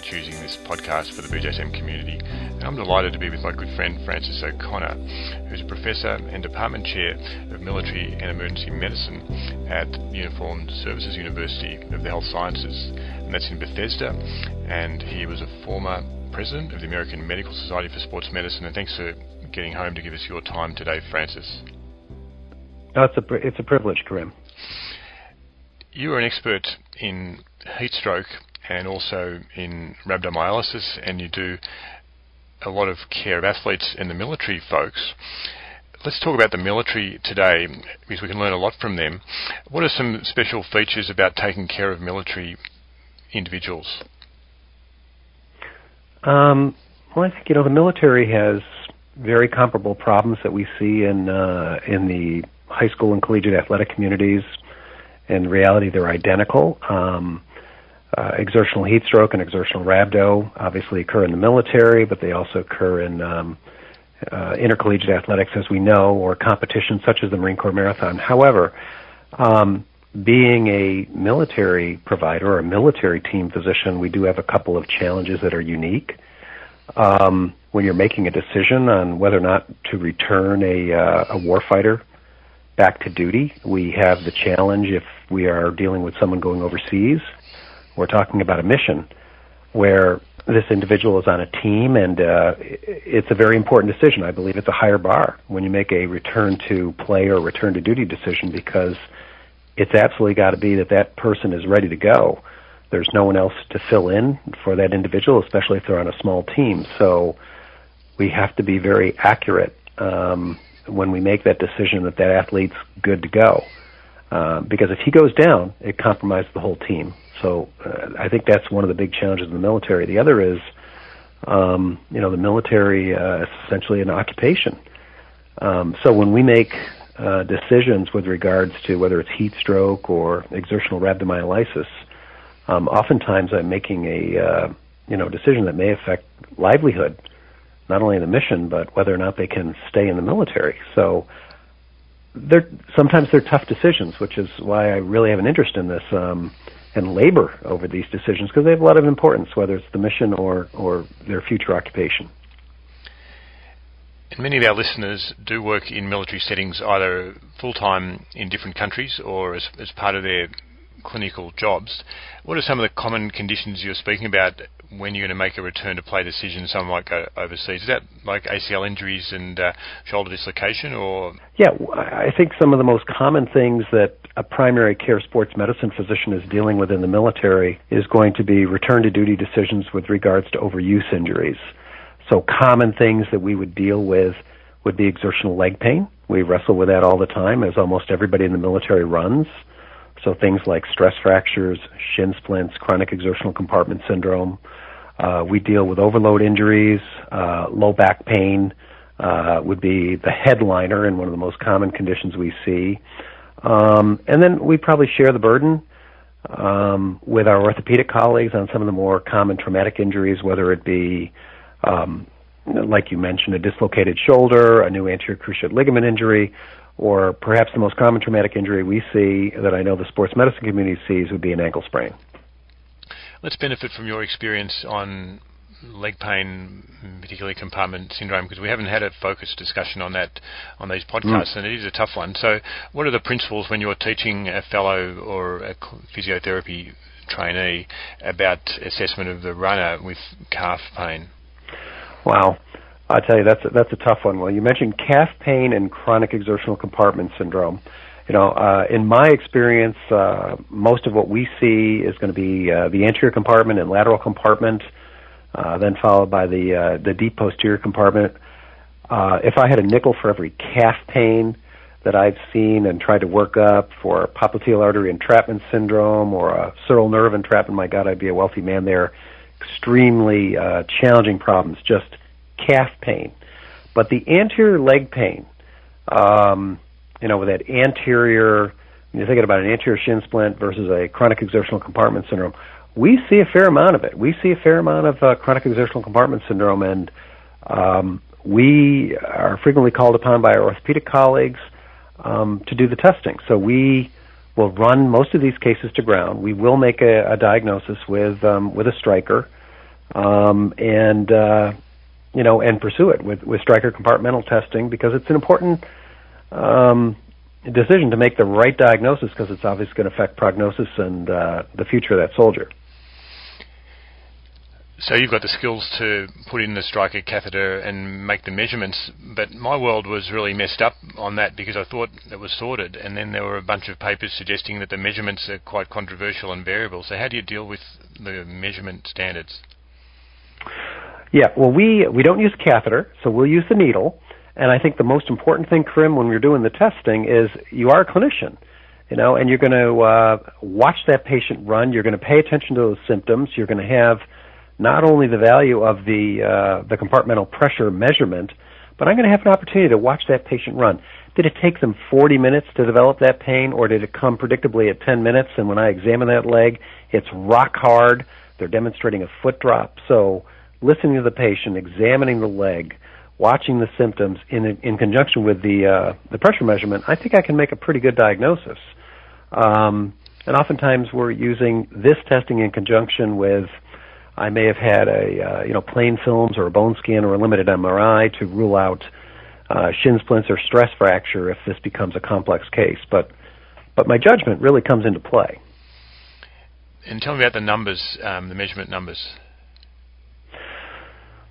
for choosing this podcast for the BJSM community. And I'm delighted to be with my good friend Francis O'Connor, who's a professor and department chair of military and emergency medicine at Uniformed Services University of the Health Sciences, and that's in Bethesda. And he was a former president of the American Medical Society for Sports Medicine. And thanks for getting home to give us your time today, Francis. Oh, it's a it's a privilege, Karim. You are an expert in heat stroke and also in rhabdomyolysis, and you do a lot of care of athletes and the military folks. Let's talk about the military today because we can learn a lot from them. What are some special features about taking care of military individuals? Um, well, I think you know the military has very comparable problems that we see in uh, in the high school and collegiate athletic communities. In reality, they're identical. Um, uh, exertional heat stroke and exertional rhabdo obviously occur in the military, but they also occur in um, uh, intercollegiate athletics, as we know, or competitions such as the Marine Corps Marathon. However, um, being a military provider or a military team physician, we do have a couple of challenges that are unique. Um, when you're making a decision on whether or not to return a, uh, a warfighter back to duty, we have the challenge if we are dealing with someone going overseas we're talking about a mission where this individual is on a team, and uh, it's a very important decision. I believe it's a higher bar when you make a return to play or return to duty decision because it's absolutely got to be that that person is ready to go. There's no one else to fill in for that individual, especially if they're on a small team. So we have to be very accurate um, when we make that decision that that athlete's good to go. Uh, because if he goes down, it compromises the whole team. So uh, I think that's one of the big challenges in the military. The other is, um, you know, the military uh, is essentially an occupation. Um, so when we make uh, decisions with regards to whether it's heat stroke or exertional rhabdomyolysis, um, oftentimes I'm making a uh, you know decision that may affect livelihood, not only in the mission but whether or not they can stay in the military. So they're sometimes they're tough decisions, which is why I really have an interest in this um, and labor over these decisions because they have a lot of importance, whether it's the mission or or their future occupation. And many of our listeners do work in military settings, either full time in different countries or as, as part of their clinical jobs. What are some of the common conditions you're speaking about when you're going to make a return to play decision, someone might go overseas. Is that like ACL injuries and uh, shoulder dislocation, or? Yeah, I think some of the most common things that a primary care sports medicine physician is dealing with in the military is going to be return to duty decisions with regards to overuse injuries. So common things that we would deal with would be exertional leg pain. We wrestle with that all the time, as almost everybody in the military runs. So things like stress fractures, shin splints, chronic exertional compartment syndrome, uh, we deal with overload injuries, uh, low back pain uh, would be the headliner and one of the most common conditions we see. Um, and then we probably share the burden um, with our orthopedic colleagues on some of the more common traumatic injuries, whether it be, um, like you mentioned, a dislocated shoulder, a new anterior cruciate ligament injury, or perhaps the most common traumatic injury we see that I know the sports medicine community sees would be an ankle sprain let's benefit from your experience on leg pain, particularly compartment syndrome, because we haven't had a focused discussion on that on these podcasts, mm. and it is a tough one. So, what are the principles when you're teaching a fellow or a physiotherapy trainee about assessment of the runner with calf pain? Wow. I tell you, that's a, that's a tough one. Well, you mentioned calf pain and chronic exertional compartment syndrome you know, uh, in my experience, uh, most of what we see is going to be uh, the anterior compartment and lateral compartment, uh, then followed by the uh, the deep posterior compartment. Uh, if I had a nickel for every calf pain that I've seen and tried to work up for popliteal artery entrapment syndrome or a sural nerve entrapment, my God, I'd be a wealthy man there. Extremely uh, challenging problems, just calf pain. But the anterior leg pain, um, you know, with that anterior, you're thinking about an anterior shin splint versus a chronic exertional compartment syndrome, we see a fair amount of it. We see a fair amount of uh, chronic exertional compartment syndrome, and um, we are frequently called upon by our orthopedic colleagues um, to do the testing. So we will run most of these cases to ground. We will make a, a diagnosis with um, with a Stryker, um, and uh, you know, and pursue it with with Stryker compartmental testing because it's an important um, decision to make the right diagnosis because it's obviously going to affect prognosis and uh, the future of that soldier. So you've got the skills to put in the Stryker catheter and make the measurements, but my world was really messed up on that because I thought it was sorted, and then there were a bunch of papers suggesting that the measurements are quite controversial and variable. So how do you deal with the measurement standards? Yeah, well, we we don't use catheter, so we'll use the needle. And I think the most important thing, Karim, when you're doing the testing, is you are a clinician, you know, and you're going to uh, watch that patient run. You're going to pay attention to those symptoms. You're going to have not only the value of the uh, the compartmental pressure measurement, but I'm going to have an opportunity to watch that patient run. Did it take them 40 minutes to develop that pain, or did it come predictably at 10 minutes? And when I examine that leg, it's rock hard. They're demonstrating a foot drop. So, listening to the patient, examining the leg, watching the symptoms in in conjunction with the uh, the pressure measurement, I think I can make a pretty good diagnosis. Um, and oftentimes, we're using this testing in conjunction with I may have had a uh, you know plain films or a bone scan or a limited MRI to rule out uh, shin splints or stress fracture if this becomes a complex case. But but my judgment really comes into play. And tell me about the numbers, um, the measurement numbers.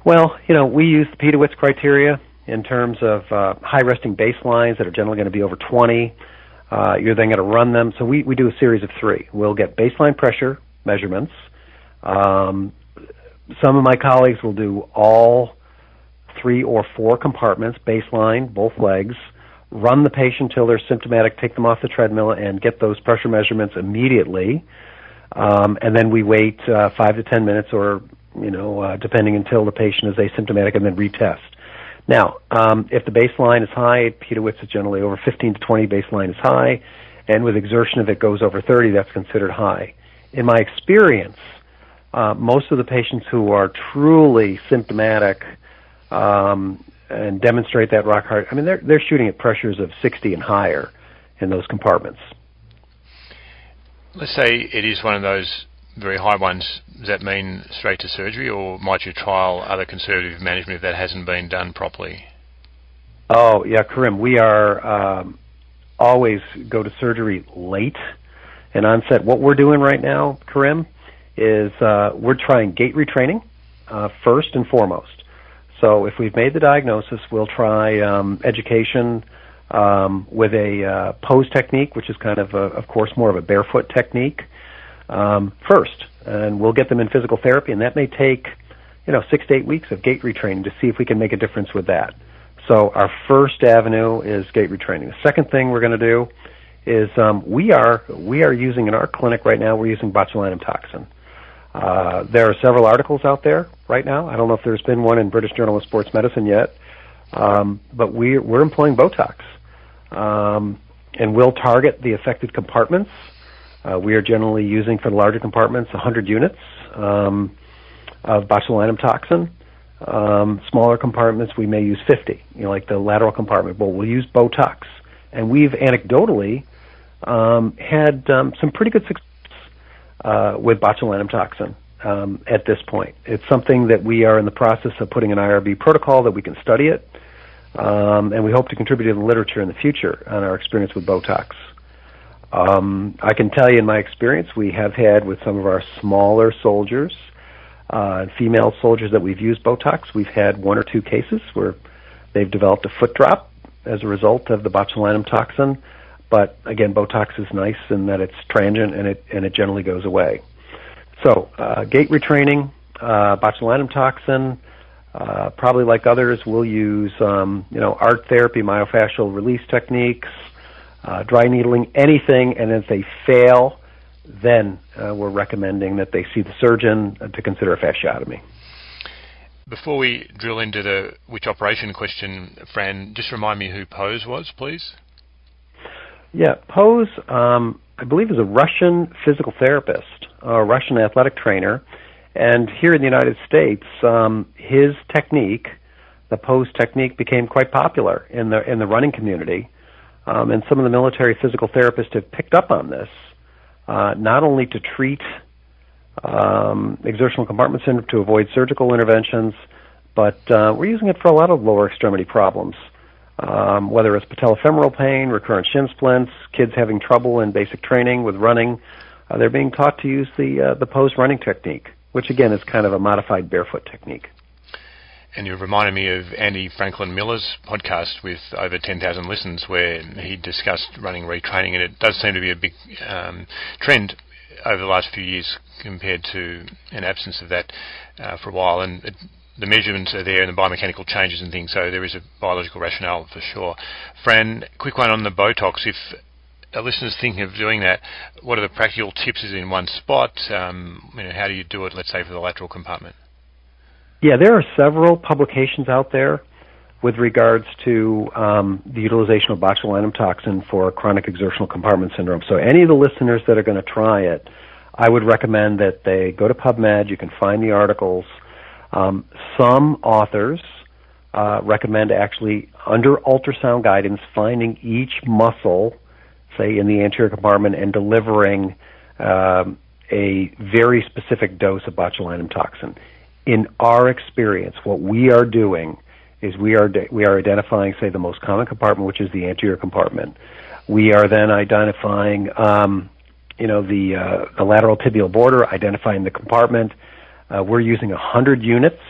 Well, you know, we use the Pedowitz criteria in terms of uh, high resting baselines that are generally going to be over 20. Uh, you're then going to run them. So we, we do a series of three. We'll get baseline pressure measurements. Um, some of my colleagues will do all three or four compartments, baseline, both legs, run the patient till they're symptomatic, take them off the treadmill, and get those pressure measurements immediately. Um, and then we wait uh, five to ten minutes, or you know, uh, depending until the patient is asymptomatic, and then retest. Now, um, if the baseline is high, Pedowitz is generally over 15 to 20. Baseline is high, and with exertion, if it goes over 30, that's considered high. In my experience, uh, most of the patients who are truly symptomatic um, and demonstrate that rock hard, I mean, they're they're shooting at pressures of 60 and higher in those compartments. Let's say it is one of those very high ones. Does that mean straight to surgery, or might you trial other conservative management if that hasn't been done properly? Oh yeah, Karim, we are um, always go to surgery late and onset. What we're doing right now, Karim, is uh, we're trying gait retraining uh, first and foremost. So if we've made the diagnosis, we'll try um, education um, with a uh, pose technique, which is kind of, a, of course, more of a barefoot technique um, first, and we'll get them in physical therapy, and that may take, you know, six to eight weeks of gait retraining to see if we can make a difference with that. So our first avenue is gait retraining. The second thing we're going to do is um, we are we are using in our clinic right now we're using botulinum toxin. Uh, there are several articles out there right now. I don't know if there's been one in British Journal of Sports Medicine yet, um, but we, we're employing Botox. Um, and we'll target the affected compartments. Uh, we are generally using for the larger compartments 100 units um, of botulinum toxin. Um, smaller compartments, we may use 50, you know, like the lateral compartment. But we'll use Botox. And we've anecdotally um, had um, some pretty good success uh, with botulinum toxin um, at this point. It's something that we are in the process of putting an IRB protocol that we can study it, um, and we hope to contribute to the literature in the future on our experience with Botox. Um, I can tell you, in my experience, we have had with some of our smaller soldiers, uh, female soldiers that we've used Botox, we've had one or two cases where they've developed a foot drop as a result of the botulinum toxin. But again, Botox is nice in that it's transient and it and it generally goes away. So uh, gait retraining, uh, botulinum toxin, uh, probably like others, we'll use um, you know art therapy, myofascial release techniques, uh, dry needling, anything. And if they fail, then uh, we're recommending that they see the surgeon to consider a fasciotomy. Before we drill into the which operation question, Fran, just remind me who Pose was, please. Yeah, Pose, um, I believe, is a Russian physical therapist, a Russian athletic trainer, and here in the United States, um, his technique, the Pose technique, became quite popular in the in the running community, um, and some of the military physical therapists have picked up on this, uh, not only to treat um, exertional compartment syndrome to avoid surgical interventions, but uh, we're using it for a lot of lower extremity problems. Um, whether it's patellofemoral pain, recurrent shin splints, kids having trouble in basic training with running, uh, they're being taught to use the uh, the pose running technique, which again is kind of a modified barefoot technique. And you reminded me of Andy Franklyn-Miller's podcast with over 10,000 listens, where he discussed running retraining, and it does seem to be a big um, trend over the last few years compared to an absence of that uh, for a while. And it, the measurements are there and the biomechanical changes and things, so there is a biological rationale for sure. Fran, quick one on the Botox. If a listener's thinking of doing that, what are the practical tips? Is in one spot? Um, you know, how do you do it, let's say, for the lateral compartment? Yeah, there are several publications out there with regards to um, the utilization of botulinum toxin for chronic exertional compartment syndrome. So any of the listeners that are going to try it, I would recommend that they go to PubMed. You can find the articles. Um, some authors uh, recommend actually under ultrasound guidance finding each muscle, say in the anterior compartment, and delivering um, a very specific dose of botulinum toxin. In our experience, what we are doing is we are we are identifying, say, the most common compartment, which is the anterior compartment. We are then identifying, um, you know, the uh, the lateral tibial border, identifying the compartment. Uh, we're using 100 units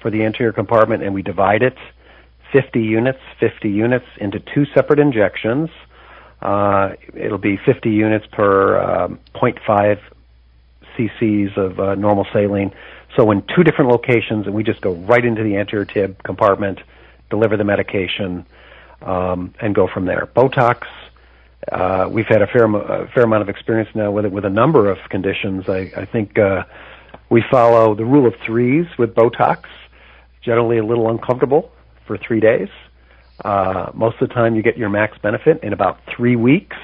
for the anterior compartment, and we divide it 50 units, 50 units into two separate injections. Uh, it'll be 50 units per um, 0.5 cc's of uh, normal saline. So in two different locations, and we just go right into the anterior tib compartment, deliver the medication, um, and go from there. Botox. Uh, we've had a fair, a fair amount of experience now with it with a number of conditions. I, I think uh, we follow the rule of threes with Botox. Generally, a little uncomfortable for three days. Uh, most of the time, you get your max benefit in about three weeks,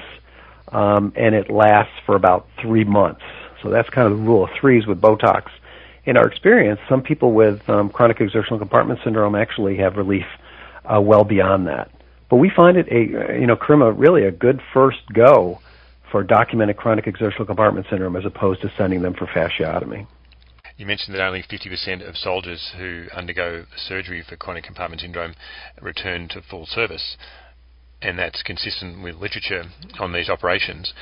um, and it lasts for about three months. So that's kind of the rule of threes with Botox in our experience, some people with um, chronic exertional compartment syndrome actually have relief uh, well beyond that. But we find it a you know really a good first go for documented chronic exertional compartment syndrome as opposed to sending them for fasciotomy. You mentioned that only 50% of soldiers who undergo surgery for chronic compartment syndrome return to full service, and that's consistent with literature on these operations.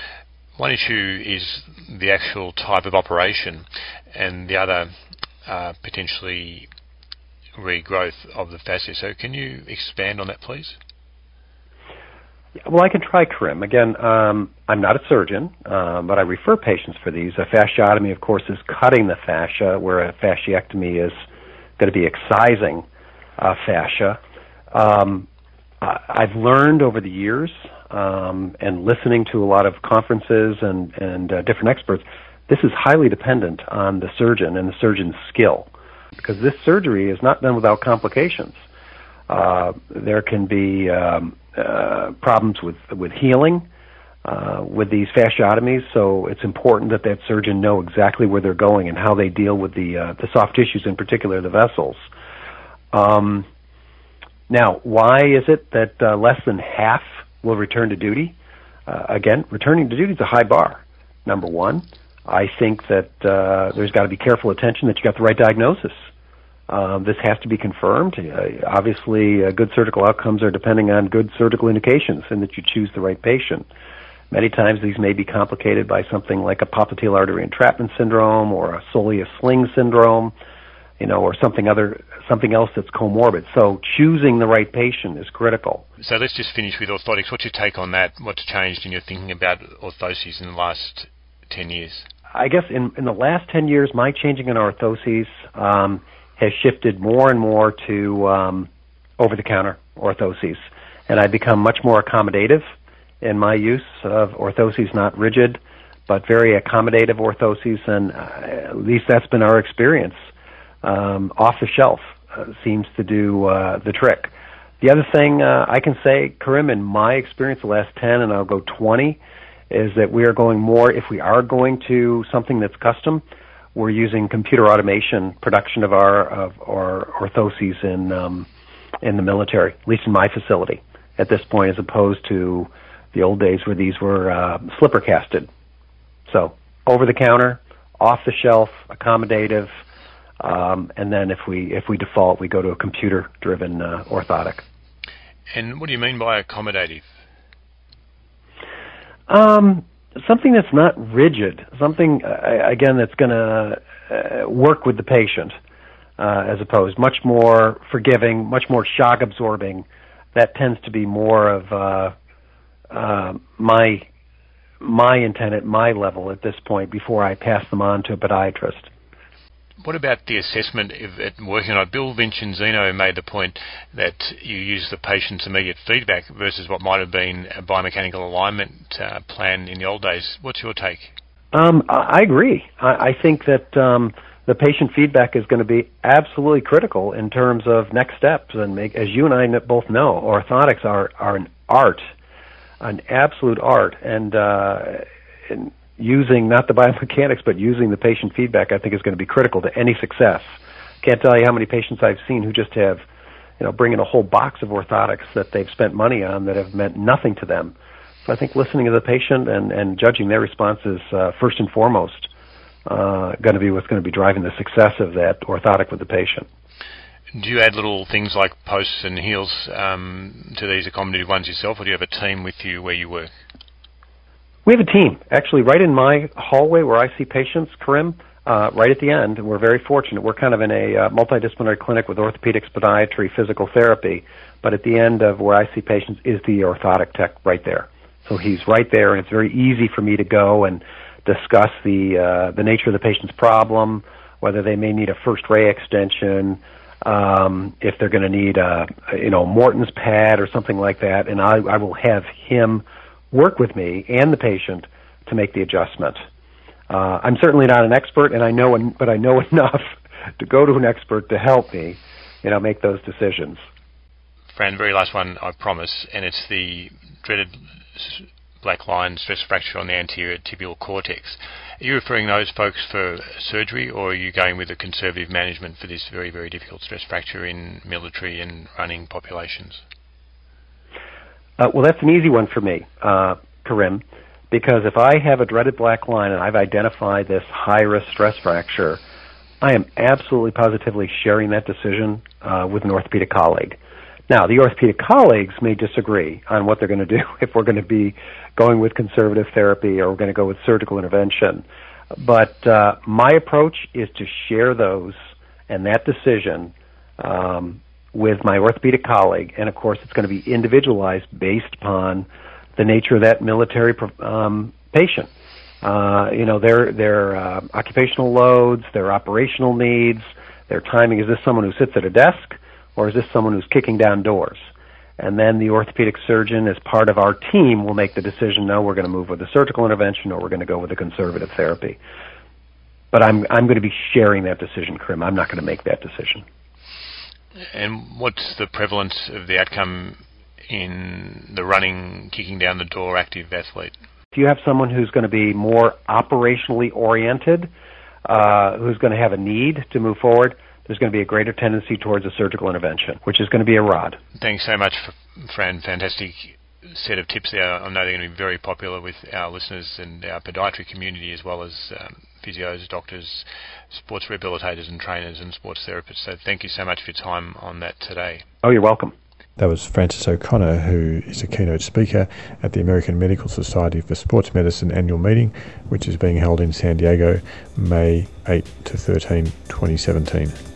One issue is the actual type of operation, and the other uh, potentially regrowth of the fascia. So, can you expand on that, please? Well, I can try, Karim. Again, um, I'm not a surgeon, uh, but I refer patients for these. A fasciotomy, of course, is cutting the fascia, where a fasciectomy is going to be excising uh, fascia. Um, I've learned over the years um, and listening to a lot of conferences and, and uh, different experts, this is highly dependent on the surgeon and the surgeon's skill because this surgery is not done without complications. Uh, there can be um, uh, problems with with healing uh, with these fasciotomies, so it's important that that surgeon know exactly where they're going and how they deal with the uh, the soft tissues, in particular the vessels. Um, now, why is it that uh, less than half will return to duty? Uh, again, returning to duty is a high bar. Number one, I think that uh, there's got to be careful attention that you got the right diagnosis. Um, this has to be confirmed. Uh, obviously, uh, good surgical outcomes are depending on good surgical indications and that you choose the right patient. Many times these may be complicated by something like a popliteal artery entrapment syndrome or a soleus sling syndrome you know, or something other something else that's comorbid. So choosing the right patient is critical. So let's just finish with orthotics. What's your take on that? What's changed in your thinking about orthoses in the last ten years? I guess in in the last ten years, my changing in orthoses um, has shifted more and more to um, over-the-counter orthoses, and I've become much more accommodative in my use of orthoses, not rigid, but very accommodative orthoses, and uh, at least that's been our experience um, off the shelf uh, seems to do uh, the trick. The other thing uh, I can say, Karim, in my experience, the last 10 and I'll go 20, is that we are going more, if we are going to something that's custom, we're using computer automation production of our of our orthoses in um, in the military, at least in my facility at this point, as opposed to the old days where these were uh, slipper casted. So over the counter, off the shelf, accommodative, um, and then if we if we default, we go to a computer driven uh, orthotic. And what do you mean by accommodative? Um, something that's not rigid, something uh, again that's going to uh, work with the patient, uh, as opposed much more forgiving, much more shock absorbing. That tends to be more of uh, uh, my my intent at my level at this point before I pass them on to a podiatrist. What about the assessment of it working on? Bill Vicenzino made the point that you use the patient's immediate feedback versus what might have been a biomechanical alignment uh, plan in the old days. What's your take? Um, I agree. I, I think that um, the patient feedback is going to be absolutely critical in terms of next steps. And make, as you and I both know, orthotics are, are an art, an absolute art. And, uh, and using not the biomechanics, but using the patient feedback, I think is going to be critical to any success. Can't tell you how many patients I've seen who just have, you know, bring in a whole box of orthotics that they've spent money on that have meant nothing to them. So I think listening to the patient and, and judging their response is uh, first and foremost uh, going to be what's going to be driving the success of that orthotic with the patient. Do you add little things like posts and heels um, to these accommodative ones yourself, or do you have a team with you where you work? We have a team, actually, right in my hallway where I see patients, Karim, uh, right at the end. and We're very fortunate. We're kind of in a uh, multidisciplinary clinic with orthopedics, podiatry, physical therapy, but at the end of where I see patients is the orthotic tech right there. So he's right there, and it's very easy for me to go and discuss the uh, the nature of the patient's problem, whether they may need a first ray extension, um, if they're going to need a you know Morton's pad or something like that, and I, I will have him work with me and the patient to make the adjustment. Uh, I'm certainly not an expert, and I know, but I know enough to go to an expert to help me, you know, make those decisions. Fran, very last one, I promise, and it's the dreaded black line stress fracture on the anterior tibial cortex. Are you referring those folks for surgery, or are you going with a conservative management for this very, very difficult stress fracture in military and running populations? Uh, well, that's an easy one for me, uh, Karim, because if I have a dreaded black line and I've identified this high risk stress fracture, I am absolutely positively sharing that decision uh, with an orthopedic colleague. Now, the orthopedic colleagues may disagree on what they're going to do if we're going to be going with conservative therapy or we're going to go with surgical intervention. But uh, my approach is to share those and that decision um, with my orthopedic colleague, and of course, it's going to be individualized based upon the nature of that military um, patient. Uh, you know, their their uh, occupational loads, their operational needs, their timing. Is this someone who sits at a desk, or is this someone who's kicking down doors? And then the orthopedic surgeon, as part of our team, will make the decision. No, we're going to move with a surgical intervention, or we're going to go with a conservative therapy. But I'm I'm going to be sharing that decision, Karim. I'm not going to make that decision. And what's the prevalence of the outcome in the running, kicking down the door active athlete? If you have someone who's going to be more operationally oriented, uh, who's going to have a need to move forward, there's going to be a greater tendency towards a surgical intervention, which is going to be a rod. Thanks so much, Fran. Fantastic set of tips there. I know they're going to be very popular with our listeners and our podiatry community as well as um, physios, doctors, sports rehabilitators and trainers and sports therapists. So thank you so much for your time on that today. Oh, you're welcome. That was Francis O'Connor, who is a keynote speaker at the American Medical Society for Sports Medicine annual meeting, which is being held in San Diego May 8 to 13, 2017.